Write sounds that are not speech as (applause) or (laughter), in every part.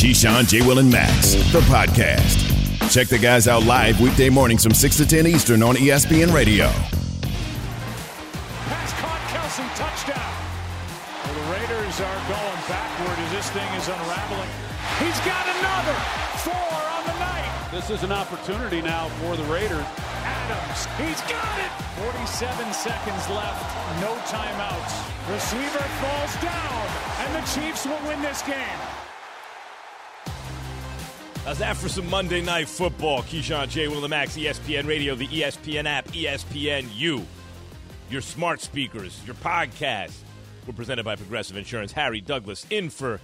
Keyshawn, J. Will, and Max, the podcast. Check the guys out live weekday mornings from 6 to 10 Eastern on ESPN Radio. Pass caught, Kelce, touchdown. Well, the Raiders are going backward as this thing is unraveling. He's got another. Four on the night. This is an opportunity now for the Raiders. Adams, he's got it. 47 seconds left, no timeouts. Receiver falls down, and the Chiefs will win this game. How's that for some Monday Night Football? Keyshawn J. Will and Max, ESPN Radio, the ESPN app, ESPN U, your smart speakers, your podcast. We're presented by Progressive Insurance. Harry Douglas in for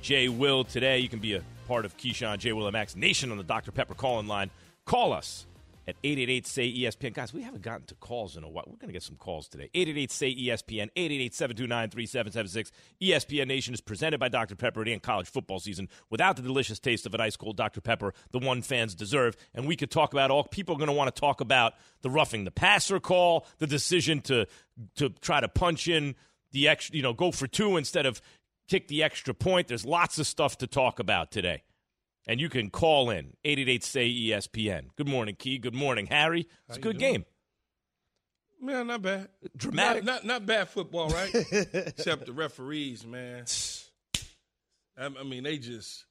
J. Will today. You can be a part of Keyshawn J. Will and Max Nation on the Dr. Pepper call-in line. Call us at 888 say ESPN. Guys, we haven't gotten to calls in a while. We're going to get some calls today. 888 say ESPN, 888 729 3776. ESPN Nation is presented by Dr. Pepper and college football season without the delicious taste of an ice cold Dr. Pepper, the one fans deserve. And we could talk about all people are going to want to talk about the roughing the passer call, the decision to to try to punch in the extra, you know, go for two instead of kick the extra point. There's lots of stuff to talk about today. And you can call in 888 say ESPN. Good morning, Key. Good morning, Harry. It's a good game. Man, not bad. Dramatic. Not, not, not bad football, right? (laughs) Except the referees, man. I, I mean, they just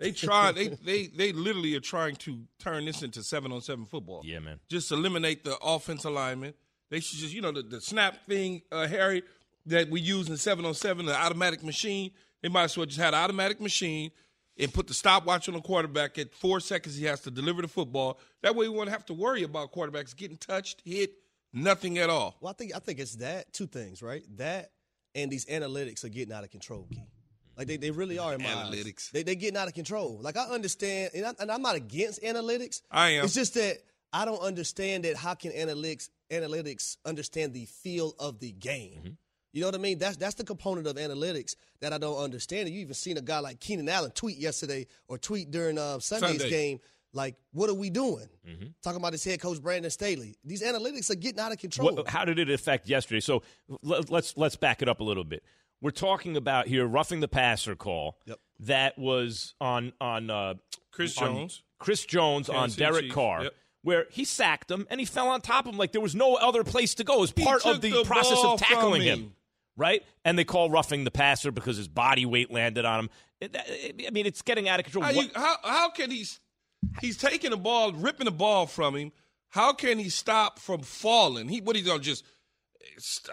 they (laughs) try they they they literally are trying to turn this into seven on seven football. Yeah, man. Just eliminate the offense alignment. They should just you know the, the snap thing, uh, Harry, that we use in seven on seven, the automatic machine. They might as well just have an automatic machine and put the stopwatch on the quarterback at four seconds. He has to deliver the football. That way, we won't have to worry about quarterbacks getting touched, hit, nothing at all. Well, I think I think it's that two things, right? That and these analytics are getting out of control, Key. Like they, they really are in my eyes. Analytics. They they getting out of control. Like I understand, and, I, and I'm not against analytics. I am. It's just that I don't understand that. How can analytics analytics understand the feel of the game? Mm-hmm. You know what I mean? That's that's the component of analytics that I don't understand. You even seen a guy like Keenan Allen tweet yesterday or tweet during uh, Sunday's Sunday. game. Like, what are we doing? Talking about his head coach Brandon Staley. These analytics are getting out of control. What, how did it affect yesterday? So let, let's let's back it up a little bit. We're talking about here roughing the passer call Yep. that was on on uh, Chris on Jones. Chris Jones on Kansas City Derek Chiefs. Carr. Yep. Where he sacked him and he fell on top of him like there was no other place to go. It was part of the, the process of tackling him. him. Right? And they call roughing the passer because his body weight landed on him. It- it- I mean, it's getting out of control. How, you, how, how can he? He's taking the ball, ripping the ball from him. How can he stop from falling? He what he's gonna just?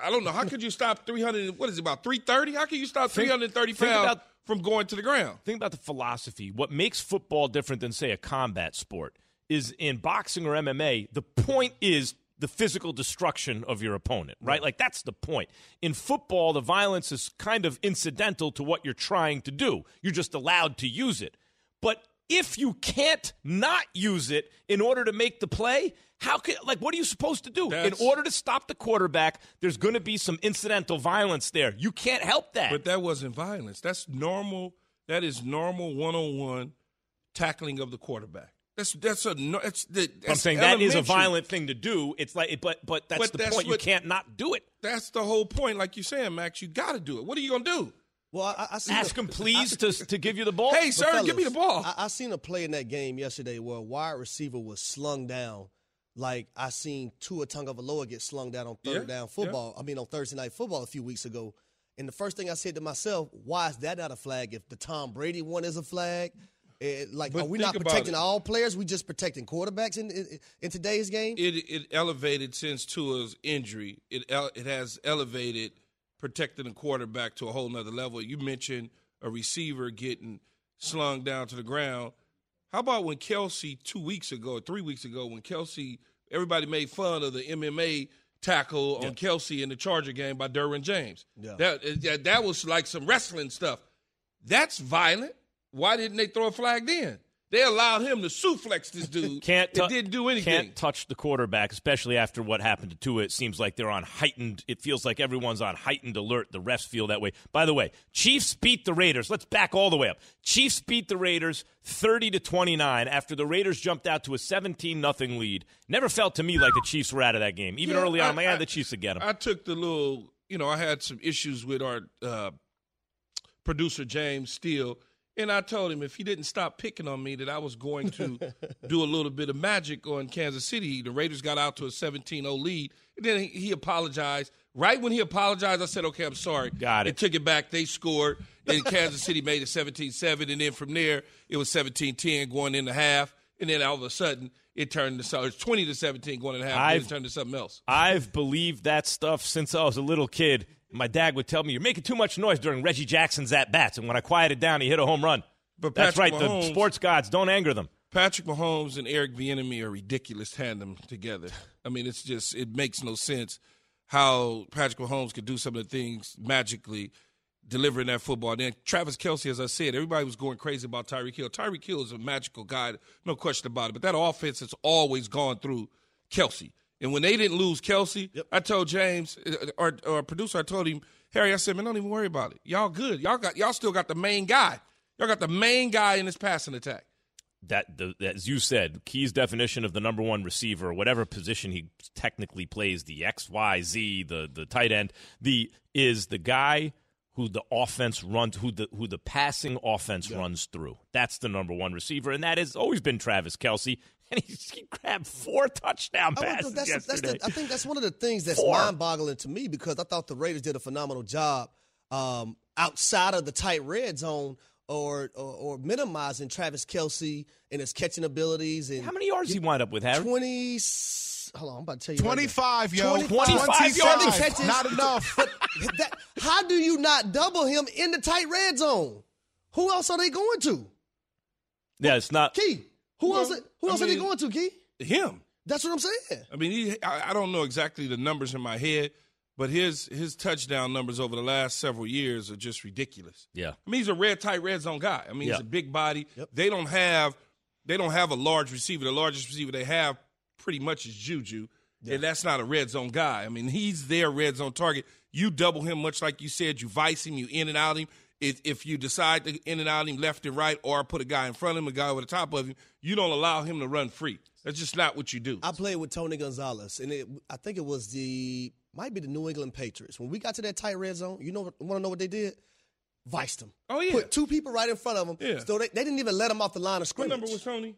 I don't know. How could you stop three hundred? What is it about three thirty? How can you stop three hundred thirty think pounds about- from going to the ground? think about the philosophy. What makes football different than, say, a combat sport is in boxing or MMA, the point is the physical destruction of your opponent, right? Like, that's the point. In football, the violence is kind of incidental to what you're trying to do. You're just allowed to use it. But if you can't not use it in order to make the play, how can like what are you supposed to do? That's- in order to stop the quarterback, there's going to be some incidental violence there. You can't help that. But that wasn't violence. That's normal. That is normal one on one tackling of the quarterback. That's that's a no- that's, that, I'm that's saying that is a violent thing to do. It's like, but but that's But the that's point. what- you can't not do it. That's the whole point. Like you're saying, Max, you got to do it. What are you gonna do? well, I, I see Ask the- him please to to give you the ball. Hey, But sir, give me the ball. I, I seen a play in that game yesterday where a wide receiver was slung down, like I seen Tua Tagovailoa get slung down on third Yeah, down football. I mean, on Thursday night football a few weeks ago. And the first thing I said to myself, why is that not a flag? If the Tom Brady one is a flag, Eh, like But are we not protecting all players? We just protecting quarterbacks in in, in today's game. it it elevated since Tua's injury. It it has elevated protecting the quarterback to a whole nother level. You mentioned a receiver getting slung down to the ground. How about when Kelce two weeks ago, or three weeks ago, when Kelce everybody made fun of the MMA tackle on Kelce in the Charger game by Derwin James. Yeah. That that was like some wrestling stuff. That's violent. Why didn't they throw a flag then? They allowed him to suplex this dude. (laughs) Can't it didn't do anything. Can't touch the quarterback, especially after what happened to Tua. It seems like they're on heightened. It feels like everyone's on heightened alert. The refs feel that way. By the way, Chiefs beat the Raiders. Let's back all the way up. Chiefs beat the Raiders thirty to twenty nine after the Raiders jumped out to a seventeen nothing lead. Never felt to me like the Chiefs were out of that game. Even Yeah, early on, I- I- the Chiefs would get them. I took the little, you know, I had some issues with our uh, producer James Steele, And I told him if he didn't stop picking on me, that I was going to (laughs) do a little bit of magic on Kansas City. The Raiders got out to a 17 0 lead. And then he, apologized. Right when he apologized, I said, okay, I'm sorry. Got it. They took it back. They scored. And Kansas City made it 17 7. And then from there, it was 17 10 going in into half. And then all of a sudden, it turned to it was 20 to 17 going into half. And then I've- it turned to something else. I've believed that stuff since I was a little kid. My dad would tell me, "You're making too much noise during Reggie Jackson's at bats," and when I quieted down, he hit a home run. But That's right. Patrick The sports gods don't anger them. Patrick Mahomes and Eric Bieniemy are ridiculous tandem together. I mean, it's just it makes no sense how Patrick Mahomes could do some of the things magically delivering that football. And then Travis Kelce, as I said, everybody was going crazy about Tyreek Hill. Tyreek Hill is a magical guy, no question about it. But that offense has always gone through Kelce. And when they didn't lose Kelce, I told James, uh, our, our producer, I told him, Harry, I said, man, don't even worry about it. Y'all good. Y'all got y'all still got the main guy. Y'all got the main guy in this passing attack. That, the, as you said, Key's definition of the number one receiver, whatever position he technically plays, the X, Y, Z, the the tight end, the is the guy who the offense runs, who the who the passing offense runs through. That's the number one receiver, and that has always been Travis Kelce. (laughs) And he, he grabbed four touchdown I, passes that's, that's yesterday. the, I think that's one of the things that's Four. mind-boggling to me because I thought the Raiders did a phenomenal job um, outside of the tight red zone or, or or minimizing Travis Kelce and his catching abilities and How many yards he wind up with, Harry? twenty. Hold on, I'm about to tell you. right now. 25, yo. 25 yards. catches. Not enough. (laughs) That, how do you not double him in the tight red zone? Who else are they going to? Yeah, it's not. Key. Who Well, else? Who I else are they going to? Key. Him. That's what I'm saying. I mean, he, I, I don't know exactly the numbers in my head, but his his touchdown numbers over the last several years are just ridiculous. Yeah. I mean, he's a red tight red zone guy. I mean, Yeah. he's a big body. They don't have they don't have a large receiver. The largest receiver they have pretty much is Juju, and that's not a red zone guy. I mean, he's their red zone target. You double him, much like you said. You vice him. You in and out him. If, if you decide to in and out him left and right, or put a guy in front of him, a guy over the top of him, you don't allow him to run free. That's just not what you do. I played with Tony Gonzalez, and it, I think it was the might be the New England Patriots. When we got to that tight red zone, you know, want to know what they did? Viced them. Oh, yeah. put two people right in front of them. Yeah. So they, they didn't even let him off the line of what scrimmage. number was Tony?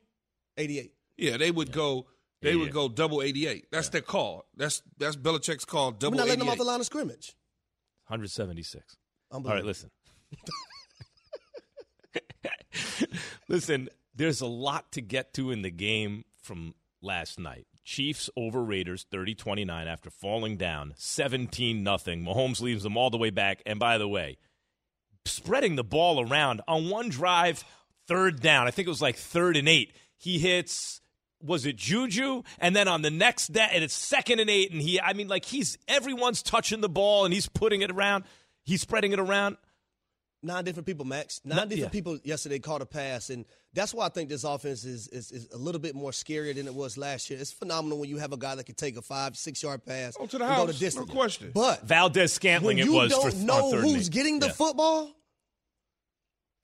Eighty-eight. Yeah, they would go. They Yeah, would go double eighty eight. That's their call. That's that's Belichick's call. We're Double not letting eighty him off the line of scrimmage. 176. All right, listen. (laughs) listen, there's a lot to get to in the game from last night. Chiefs over Raiders 30-29 after falling down 17 nothing. Mahomes leaves them all the way back and by the way, spreading the ball around on one drive, third down. I think it was like third and 8. He hits was it Juju? And then on the next day, and it's second and eight, and he, I mean, like he's everyone's touching the ball and he's putting it around. He's spreading it around. Nine different people, Max. Nine Not- different yeah. people yesterday caught a pass, and that's why I think this offense is, is is a little bit more scarier than it was last year. It's phenomenal when you have a guy that can take a five, six yard pass Oh, to the and go house, the distance. no question. But Valdes-Scantling, when it you was don't for know third who's eight. getting the Yeah. football,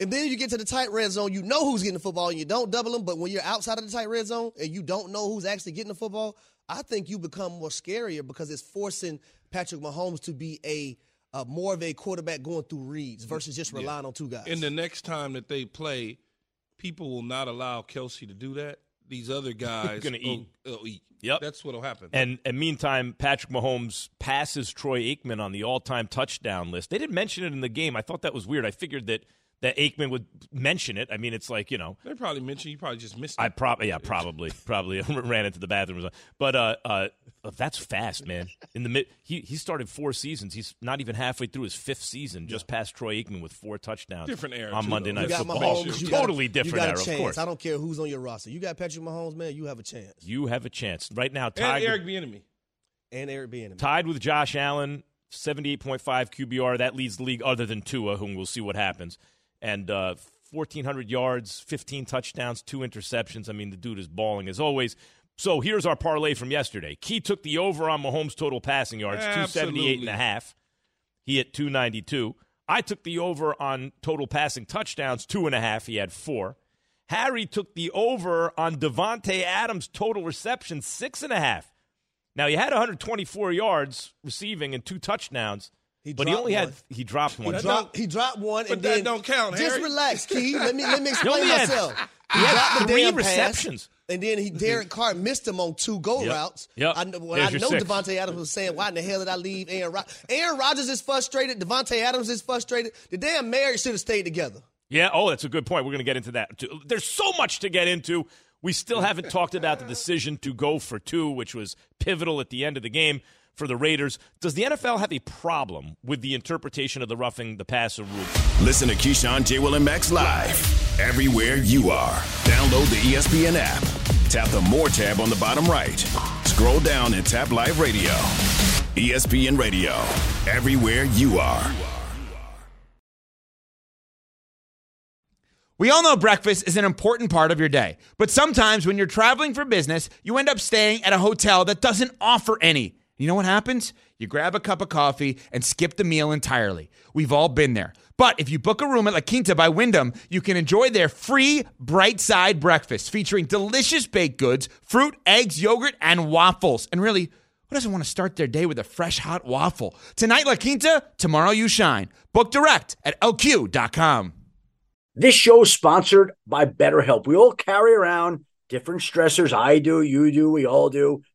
and then you get to the tight red zone, you know who's getting the football, and you don't double them. But when you're outside of the tight red zone and you don't know who's actually getting the football, I think you become more scarier because it's forcing Patrick Mahomes to be a uh, more of a quarterback going through reads versus just relying on two guys. And the next time that they play, people will not allow Kelce to do that. These other (laughs) guys Gonna will- eat. will eat. Yep. That's what'll happen. And, and meantime, Patrick Mahomes passes Troy Aikman on the all-time touchdown list. They didn't mention it in the game. I thought that was weird. I figured that that Aikman would mention it. I mean, it's like you know, they probably mentioned you probably just missed it. I probably yeah probably probably (laughs) ran into the bathroom, or something. but uh, uh, that's fast, man. In the mid, he he started four seasons. He's not even halfway through his fifth season. Just past Troy Aikman with four touchdowns. Different era, on too, Monday though. Night you got Football. Mahomes, you got totally different you got era, a of chance. course. I don't care who's on your roster. You got Patrick Mahomes, man. You have a chance. You have a chance right now. and Tied Eric with, Bieniemy. And Eric Bieniemy. tied with Josh Allen, seventy-eight point five QBR. That leads the league, other than Tua, whom we'll see what happens. And uh, fourteen hundred yards, fifteen touchdowns, two interceptions. I mean, the dude is balling as always. So here's our parlay from yesterday. Key took the over on Mahomes' total passing yards, two seventy-eight and a half. He hit two ninety-two. I took the over on total passing touchdowns, two and a half. He had four. Harry took the over on Davante Adams' total reception, six and a half. Now he had 124 yards receiving and two touchdowns, He but he dropped only had he dropped one. He That dropped, he dropped one, but and that then don't count, Just Harry. relax, Key. Let me let me (laughs) He explain had- myself. he had dropped the three damn pass, receptions. and then he Derek Carr missed him on two go Yep. routes. Yep. I, know- when There's I know six. Davante Adams was saying, "Why in the hell did I leave Aaron Rodgers?" Aaron Rodgers is frustrated. Davante Adams is frustrated. The damn marriage should have stayed together. Yeah, oh, that's a good point. We're going to get into that. too. There's so much to get into. We still haven't talked about the decision to go for two, which was pivotal at the end of the game for the Raiders. Does the NFL have a problem with the interpretation of the roughing the passer rule? Listen to Keyshawn, J. Will, and Max live everywhere you are. Download the ESPN app. Tap the More tab on the bottom right. Scroll down and tap Live Radio. ESPN Radio, everywhere you are. We all know breakfast is an important part of your day, but sometimes when you're traveling for business, you end up staying at a hotel that doesn't offer any. You know what happens? You grab a cup of coffee and skip the meal entirely. We've all been there. But if you book a room at La Quinta by Wyndham, you can enjoy their free bright side breakfast featuring delicious baked goods, fruit, eggs, yogurt, and waffles. And really, who doesn't want to start their day with a fresh hot waffle? Tonight, La Quinta, tomorrow, you shine. Book direct at lq.com. This show is sponsored by BetterHelp. We all carry around different stressors. I do, you do, we all do,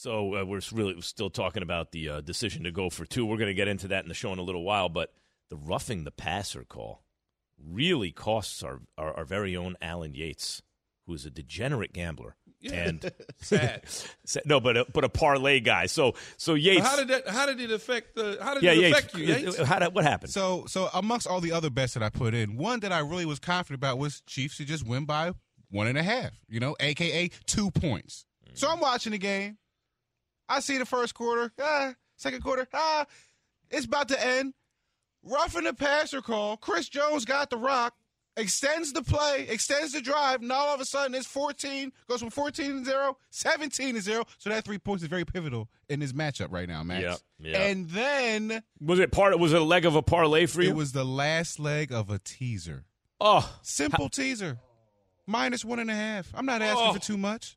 So uh, we're really still talking about the uh, decision to go for two. We're going to get into that in the show in a little while, but the roughing the passer call really costs our, our, our very own Alan Yates, who is a degenerate gambler. And (laughs) (laughs) Sad. no, but a, but a parlay guy. So so Yates. How did that? How did it affect the? How did yeah, it Yates. affect you? Yates? How did, what happened? So, so amongst all the other bets that I put in, one that I really was confident about was Chiefs to just win by one and a half. You know, aka two points. So I'm watching the game. I see the first quarter, ah, second quarter, ah, it's about to end. Roughing the passer call. Chris Jones got the rock, extends the play, extends the drive. Now all of a sudden it's 14, goes from 14 to 0, 17 to 0. So that three points is very pivotal in this matchup right now, Max. Yeah, yeah. And then was it part? Was it a leg of a parlay for you? it was the last leg of a teaser. oh, Simple teaser. Minus one and a half. I'm not asking Oh. for too much.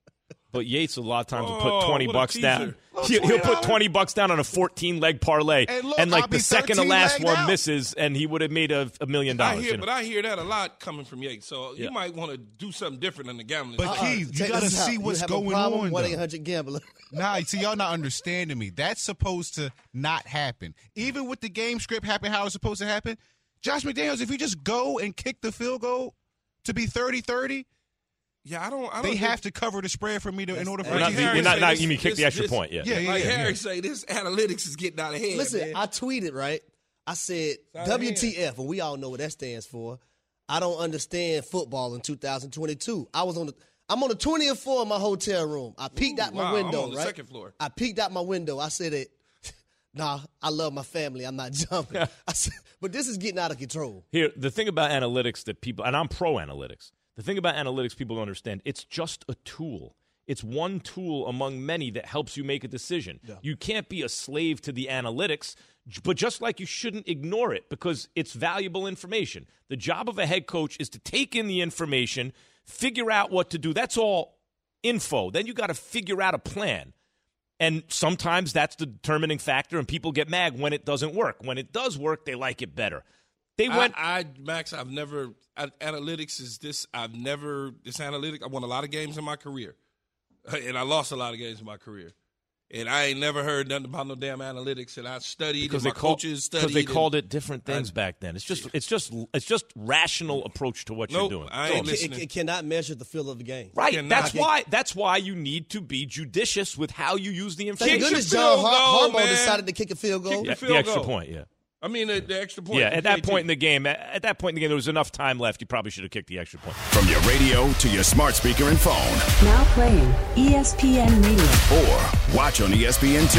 But Yates a lot of times will Oh, put twenty bucks down. Oh, he'll, he'll put 20. bucks down on a fourteen leg parlay, And look, like the second to last one out. misses, and he would have made a, a million I dollars. hear, you know? but I hear that a lot coming from Yates. So Yeah. you might want to do something different than the gambling. But side. Key, you gotta this out. see You what's have a going problem, on. One eight hundred gambler. (laughs) Nah, see, y'all not understanding me. That's supposed to not happen. Even with the game script happen how it's supposed to happen, Josh McDaniels, if you just go and kick the field goal to be 30-30, yeah, I don't. I don't they think- have to cover the spread for me to in order for You're not, to Harry not, not- this- you mean kick this- the extra this- point? Yeah. Yeah, yeah, like yeah. Harry yeah. say, this analytics is getting out of hand. Listen, man. I tweeted right. I said WTF, and we all know what that stands for. I don't understand football in 2022. I was on the. I'm on the 20th floor of my hotel room. I peeked out my wow, I'm window. on the right? second floor. I peeked out my window. I said it. (laughs) Nah, I love my family. I'm not (laughs) jumping. (laughs) I said, but this is getting out of control. Here, the thing about analytics that people, and I'm pro analytics, the thing about analytics people don't understand, it's just a tool. It's one tool among many that helps you make a decision. You can't be a slave to the analytics, but just like you shouldn't ignore it because it's valuable information. The job of a head coach is to take in the information, figure out what to do. That's all info. Then you got to figure out a plan. And sometimes that's the determining factor, and people get mad when it doesn't work. When it does work, they like it better. They went. I, Max, I've never I, analytics is this. I've never this analytic. I won a lot of games in my career, (laughs) and I lost a lot of games in my career. and I ain't never heard nothing about no damn analytics. And I studied because and they my call, coaches because they and- called it different things back then. It's just it's just it's just rational approach to what Nope, you're doing. I That's ain't all. It, listening. it, it cannot measure the feel of the game. Right. cannot. That's why. That's why you need to be judicious with how you use the information. your goodness field John Har- goal, Harbaugh man. decided to kick a field goal. Kick Yeah, the the extra goal. point. Yeah. I mean, the, the extra point. Yeah. At that PAT. point in the game, at at that point in the game, there was enough time left. You probably should have kicked the extra point. From your radio to your smart speaker and phone, Now playing ESPN Radio. or watch on E ESPN2.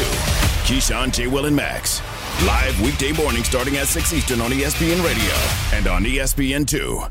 Keyshawn, J. Will, and Max. Live weekday morning starting at 6 Eastern on ESPN Radio and on E ESPN2.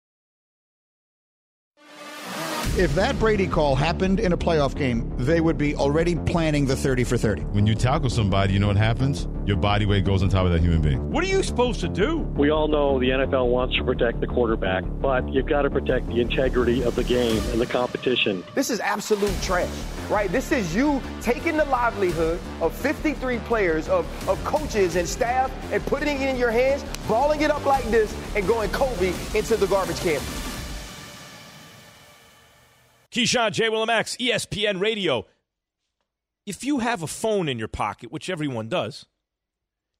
If that Brady call happened in a playoff game, they would be already planning the 30 for 30. When you tackle somebody, you know what happens? Your body weight goes on top of that human being. What are you supposed to do? We all know the NFL wants to protect the quarterback, but you've got to protect the integrity of the game and the competition. This is absolute trash, right? This is you taking the livelihood of 53 players, of, of coaches and staff, and putting it in your hands, balling it up like this, and going Kobe into the garbage can. Keyshawn, J. Will, and ESPN Radio. If you have a phone in your pocket, which everyone does,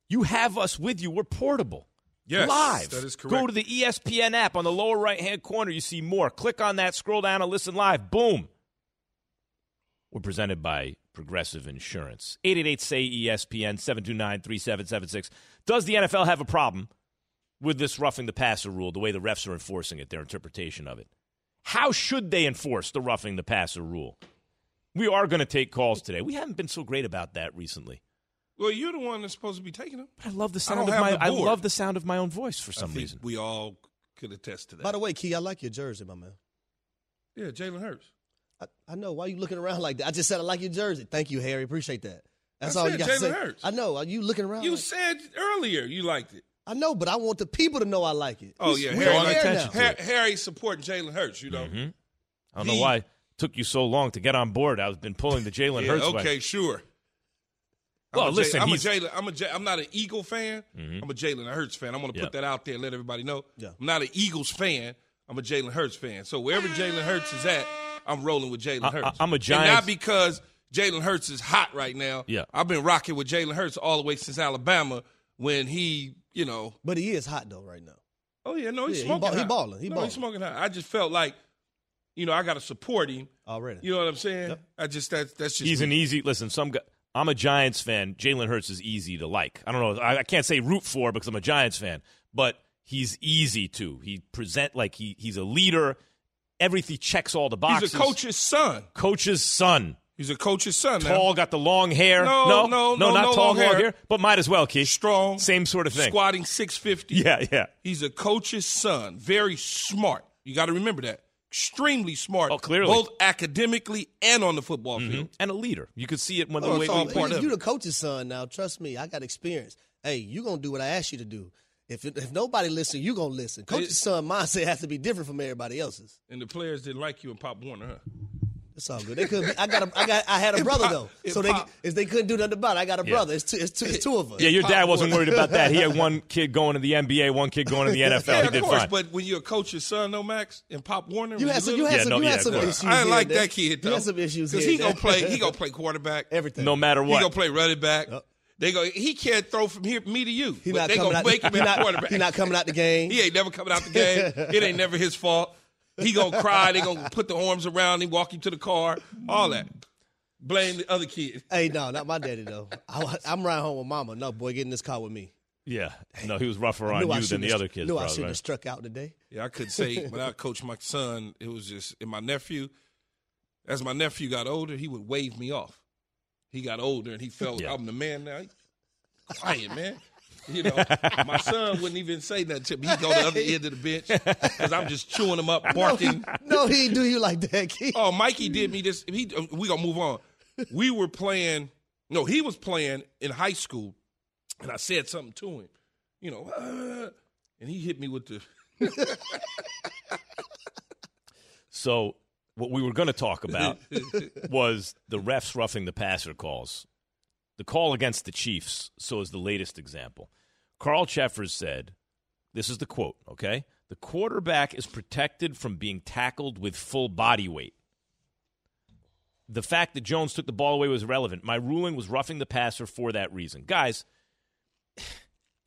you have us with you. We're portable. Yes, Live. that is correct. Go to the ESPN app on the lower right hand corner. You see more. Click on that, scroll down, and listen live. Boom. We're presented by Progressive Insurance. 888 say ESPN 729 3776. Does the NFL have a problem with this roughing the passer rule, the way the refs are enforcing it, their interpretation of it? How should they enforce the roughing the passer rule? We are going to take calls today. We haven't been so great about that recently. Well, you're the one that's supposed to be taking them. But I love the sound of my I love the sound of my own voice for I some think reason. we all could attest to that. By the way, Key, I like your jersey, my man. yeah, Jalen Hurts. I, I know. Why are you looking around like that? I just said I like your jersey. Thank you, Harry. Appreciate that. That's I all said you got to say. Hurts. I know. Are you looking around? You like- said earlier you liked it. I know, but I want the people to know I like it. Oh yeah, we're Harry, on like- air now. Harry supporting Jalen Hurts. You know. Mm-hmm. I don't know why it took you so long to get on board. I've been pulling the Jalen Yeah, Hurts okay, way. sure. Well, I'm a J- listen, I'm a he's- Jalen. I'm a J, I'm not an Eagle fan. Mhm. I'm a Jalen Hurts fan. I'm going to Yeah. put that out there and let everybody know. Yeah. I'm not an Eagles fan. I'm a Jalen Hurts fan. So wherever Jalen Hurts is at, I'm rolling with Jalen I- I- Hurts. I'm a And not because Jalen Hurts is hot right now. Yeah. I've been rocking with Jalen Hurts all the way since Alabama when he, you know. But he is hot though right now. Oh yeah, no, he's Yeah, he smoking. ball- he balling. He no, balling. he's smoking hot. I just felt like, you know, I got to support him. Already. You know what I'm saying? I just that's that's just He's me. an easy listen. Some guy, I'm a Giants fan. Jalen Hurts is easy to like. I don't know. I, I can't say root for because I'm a Giants fan, but he's easy to. He present like he he's a leader. Everything checks all the boxes. He's a coach's son. Coach's son. He's a coach's son. now. Tall, got the long hair. No, no, no, no, not no tall, long hair. but might as well, Keith. Strong, same sort of thing. Squatting 650. Yeah, yeah. He's a coach's son. Very smart. You got to remember that. Extremely smart. Oh, clearly. Both academically and on the football Mhm. field. And a leader. You could see it when Oh, the way all we- part you, of you it. the coach's son now. Trust me, I got experience. Hey, you gonna do what I ask you to do. If if nobody listen, you gonna listen. Coach's son mindset has to be different from everybody else's. And the players didn't like you in Pop Warner, huh? It's all good. They could. Be, I got. A, I got. I had a It brother pop- though, it so they pop. if they couldn't do nothing about it. I got a Yeah. brother. It's two. It's two. It's two of us. Yeah, your dad wasn't worried about that. He had (laughs) one kid going to the NBA, one kid going to the NFL. (laughs) Yeah, he of did course. fine. But when you're a coach's son, though, Max, and Pop Warner, You had some. You had Yeah, some. no, you yeah, had some of issues. I didn't like and that kid though. You had some issues because here he gonna play. He gonna (laughs) play quarterback. everything. no matter what. He gonna play running back. They go. He can't throw from here me to you. He but not they coming gonna out. make him he not, quarterback. he not coming out the game. He ain't never coming out the game. it ain't never his fault. He gonna cry. They gonna put the arms around him, walk him to the car, all that. Blame the other kid. Hey, no, not my daddy though. I, I'm riding home with mama. No, boy, get in this car with me. Yeah, no, he was rougher on you than the other kids. Knew I shouldn't right? have struck out today. Yeah, I could say (laughs) when I coached my son, it was just and my nephew. As my nephew got older, he would wave me off. He got older and he felt Yeah. I'm the man now. He- Quiet, man. You know, my son wouldn't even say nothing to me. He'd go to the other end of the bench because I'm just chewing him up, (laughs) barking. No, he didn't do you like that, Keith. Oh, Mikey did me this. He, we gonna move on. We were playing. No, he was playing in high school, and I said something to him. You know, "Uh," and he hit me with the. (laughs) So what we were going to talk about (laughs) was the refs roughing the passer calls. The call against the Chiefs, so is the latest example. Carl Cheffers said, this is the quote, okay? The quarterback is protected from being tackled with full body weight. The fact that Jones took the ball away was irrelevant. My ruling was roughing the passer for that reason. Guys,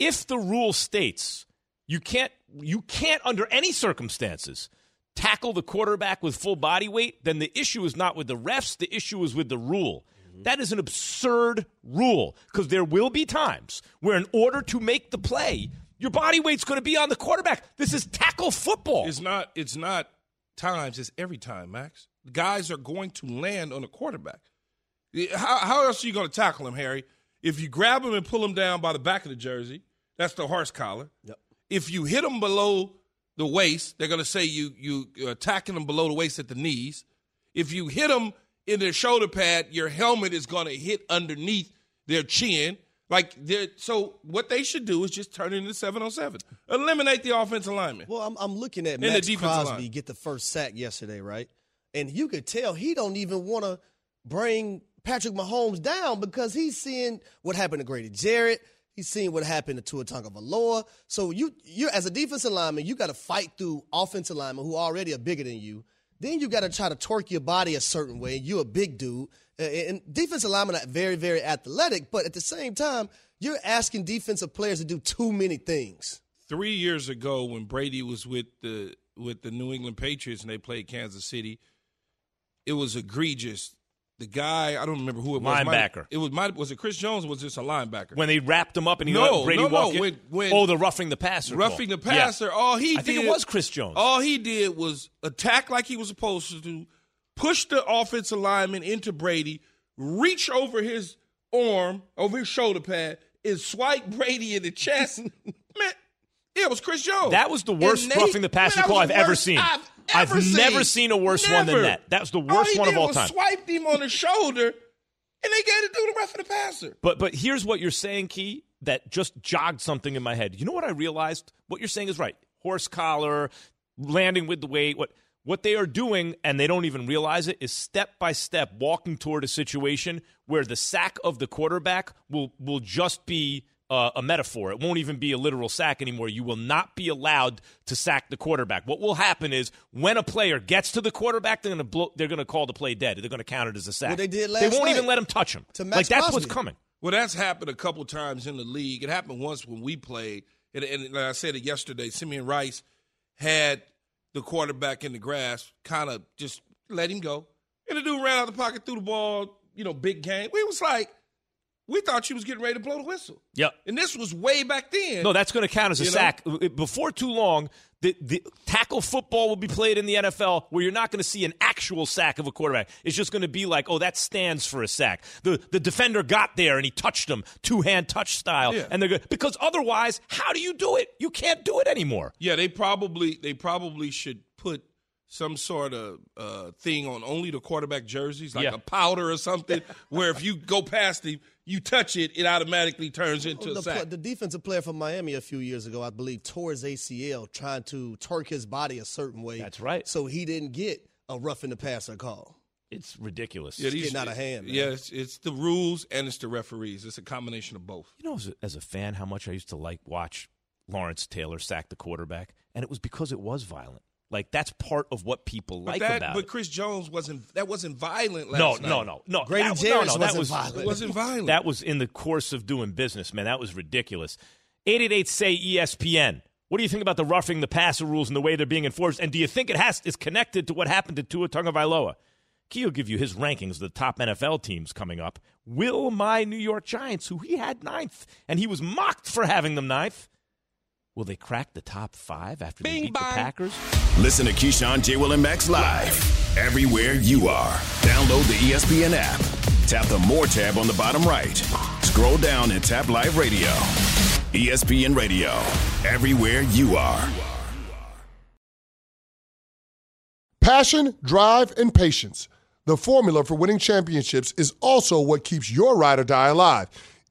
if the rule states you can't you can't under any circumstances tackle the quarterback with full body weight, then the issue is not with the refs, the issue is with the rule. Mm-hmm. That is an absurd rule because there will be times where in order to make the play, your body weight's going to be on the quarterback. This is tackle football. It's not. It's not times. It's every time, Max. Guys are going to land on the quarterback. How, how else are you going to tackle him, Harry? If you grab him and pull him down by the back of the jersey, that's the horse collar. Yep. If you hit him below the waist, they're going to say you you attacking them below the waist at the knees. If you hit them in their shoulder pad, your helmet is going to hit underneath their chin. Like they're, so, what they should do is just turn it into seven on seven. Eliminate the offensive lineman. Well, I'm, I'm looking at And Maxx Crosby line. get the first sack yesterday, right? And you could tell he don't even want to bring Patrick Mahomes down because he's seeing what happened to Grady Jarrett. He's seeing what happened to Tua Tagovailoa. So you, you as a defensive lineman, you got to fight through offensive linemen who already are bigger than you. Then you got to try to torque your body a certain way. You're a big dude, and defensive linemen are very, very athletic. But at the same time, you're asking defensive players to do too many things. three years ago when Brady was with the with the New England Patriots and they played Kansas City, it was egregious. The guy, I don't remember who it was. Linebacker. It was might, was it Chris Jones? or Was this a linebacker? when they wrapped him up and he No, let Brady no, no, walk when- when- oh, the roughing the passer. call. roughing the Yeah. passer. All he did. I think it was Chris Jones. All he did was attack like he was supposed to do, push the offensive lineman into Brady, reach over his arm, over his shoulder pad, and swipe Brady in the chest. (laughs) Man, it was Chris Jones. That was the worst they- roughing the passer man, call I've the ever seen. I've, I've ever never seen a worse one than that. That was the All worst he one of all time. Swiped him on the shoulder, and they gave it to do the a roughing the passer. But but here's what you're saying, Key, that just jogged something in my head. You know what I realized? What you're saying is right. Horse collar, landing with the weight. What what they are doing, and they don't even realize it, is step by step walking toward a situation where the sack of the quarterback will will just be uh, a metaphor. It won't even be a literal sack anymore. You will not be allowed to sack the quarterback. What will happen is when a player gets to the quarterback, they're going to blow, they're going to call the play dead. They're going to count it as a sack. What they did last They won't even let him touch him. to Max Like that's what's coming. Well, that's happened a couple times in the league. It happened once when we played, and, and like I said it yesterday. Simeon Rice had the quarterback in the grass, kind of just let him go, and the dude ran out of the pocket, threw the ball. You know, big game. We was like, we thought she was getting ready to blow the whistle, Yep. and this was way back then. No, that's going to count as a You know? sack. Before too long, the, the tackle football will be played in the NFL where you're not going to see an actual sack of a quarterback. It's just going to be like, oh, that stands for a sack. The the defender got there and he touched him, two hand touch style, Yeah. and they're good because otherwise, how do you do it? You can't do it anymore. Yeah, they probably they probably should put some sort of uh, thing on only the quarterback jerseys, like Yeah. a powder or something, (laughs) where if you go past him, you touch it, it automatically turns into the, a sack. the defensive player from Miami a few years ago, I believe, tore his ACL trying to torque his body a certain way. That's right. So he didn't get a roughing the passer call. It's ridiculous. Yeah, It's these- getting out of hand, man. Yeah, it's, it's the rules and it's the referees. It's a combination of both. You know, as a, as a fan, how much I used to like watch Lawrence Taylor sack the quarterback, and it was because it was violent. Like that's part of what people But like that, about but. Chris Jones wasn't that wasn't violent last no, night. no, no, no. Grady that, Jarrett no, no, that wasn't was violent. It wasn't violent. That was in the course of doing business, man. That was ridiculous. 888 say E ESPN. What do you think about the roughing the passer rules and the way they're being enforced? And do you think it has is connected to what happened to Tua Tagovailoa? Key will give you his rankings of the top NFL teams coming up. Will my New York Giants, who he had ninth, and he was mocked for having them ninth, will they crack the top five after they beat the Packers? Listen to Keyshawn, J. Will, and Max live everywhere you are. Download the ESPN app. Tap the More tab on the bottom right. Scroll down and tap Live Radio. ESPN Radio, everywhere you are. Passion, drive, and patience. The formula for winning championships is also what keeps your ride or die alive.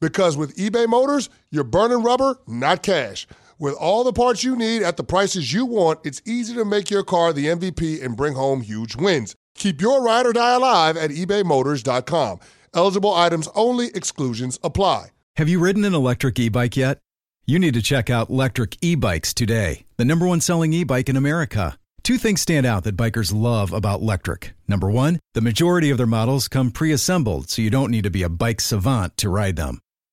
Because with eBay Motors, you're burning rubber, not cash. With all the parts you need at the prices you want, it's easy to make your car the MVP and bring home huge wins. Keep your ride or die alive at ebaymotors.com. Eligible items only, exclusions apply. Have you ridden an electric e bike yet? You need to check out Lectric E Bikes today, the number one selling e bike in America. Two things stand out that bikers love about Lectric. Number one, the majority of their models come pre assembled, so you don't need to be a bike savant to ride them.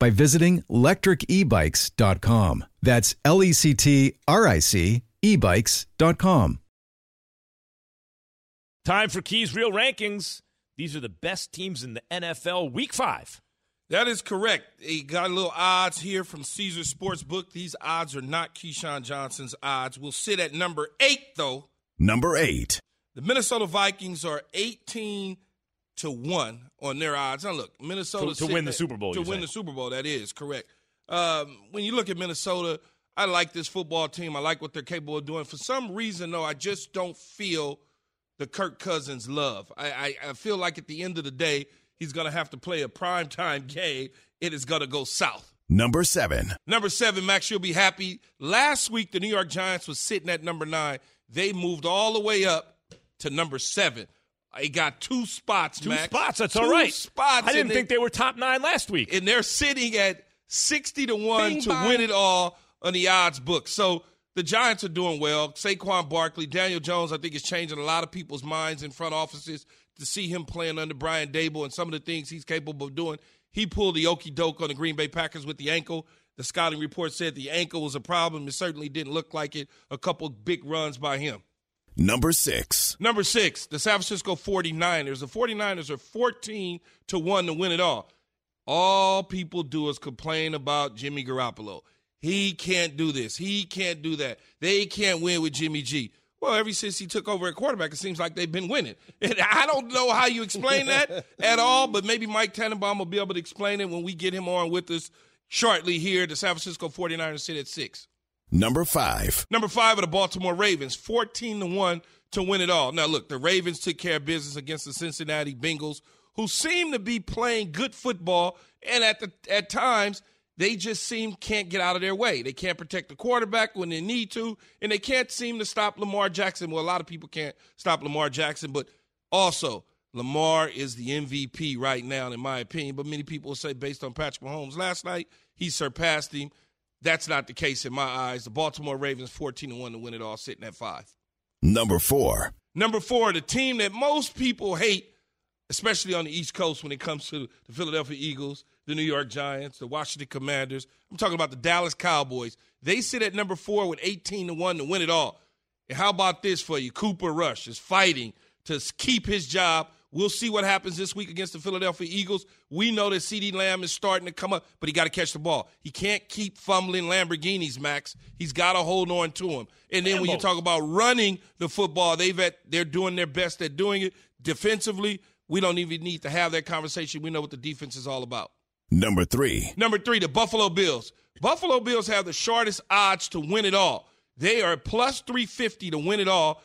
by visiting lectricebikes.com. That's L E C T R I C ebikes.com. Time for Key's Real Rankings. These are the best teams in the NFL Week 5. That is correct. He got a little odds here from Caesar Sportsbook. These odds are not Keyshawn Johnson's odds. We'll sit at number eight, though. Number eight. The Minnesota Vikings are 18 to 1 on their odds. Now, look, Minnesota. To- to win the Super Bowl, To win saying. the Super Bowl, that is correct. Um, when you look at Minnesota, I like this football team. I like what they're capable of doing. For some reason, though, I just don't feel the Kirk Cousins love. I, I, I feel like at the end of the day, he's going to have to play a primetime game. It is going to go south. Number seven. Number seven, Max, you'll be happy. Last week, the New York Giants was sitting at number nine. They moved all the way up to number seven. They got two spots, Two Max. spots. That's Two all right. spots. I didn't think they were top nine last week. and they're sitting at 60 to 1 Bing to win it all on the odds book. So the Giants are doing well. Saquon Barkley, Daniel Jones, I think is changing a lot of people's minds in front offices to see him playing under Brian Daboll and some of the things he's capable of doing. He pulled the okey doke on the Green Bay Packers with the ankle. The scouting report said the ankle was a problem. It certainly didn't look like it. A couple big runs by him. Number six. Number six, the San Francisco 49ers. The 49ers are 14 to 1 to win it all. All people do is complain about Jimmy Garoppolo. He can't do this. He can't do that. They can't win with Jimmy G. Well, ever since he took over at quarterback, it seems like they've been winning. (laughs) And I don't know how you explain that (laughs) at all, but maybe Mike Tannenbaum will be able to explain it when we get him on with us shortly here. The San Francisco 49ers sit at six. Number five. Number five of the Baltimore Ravens, 14 to 1 to win it all. Now, look, the Ravens took care of business against the Cincinnati Bengals, who seem to be playing good football, and at the at times they just seem can't get out of their way. They can't protect the quarterback when they need to, and they can't seem to stop Lamar Jackson. Well, a lot of people can't stop Lamar Jackson, but also Lamar is the MVP right now, in my opinion. But many people say, based on Patrick Mahomes last night, he surpassed him. That's not the case in my eyes. The Baltimore Ravens 14 to 1 to win it all, sitting at five. Number four. Number four, the team that most people hate, especially on the East Coast when it comes to the Philadelphia Eagles, the New York Giants, the Washington Commanders. I'm talking about the Dallas Cowboys. They sit at number four with 18 to 1 to win it all. And how about this for you? Cooper Rush is fighting to keep his job. We'll see what happens this week against the Philadelphia Eagles. We know that CeeDee Lamb is starting to come up, but he got to catch the ball. He can't keep fumbling Lamborghinis, Max. He's got to hold on to him. And then when you talk about running the football, they've at, they're doing their best at doing it. Defensively, we don't even need to have that conversation. We know what the defense is all about. Number three. Number three, the Buffalo Bills. Buffalo Bills have the shortest odds to win it all. They are plus 350 to win it all.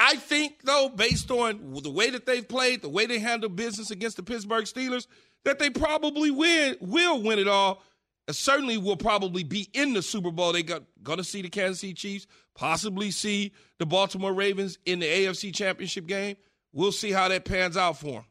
I think, though, based on the way that they've played, the way they handle business against the Pittsburgh Steelers, that they probably win, will win it all. Uh, certainly will probably be in the Super Bowl. They got going to see the Kansas City Chiefs, possibly see the Baltimore Ravens in the AFC Championship game. We'll see how that pans out for them.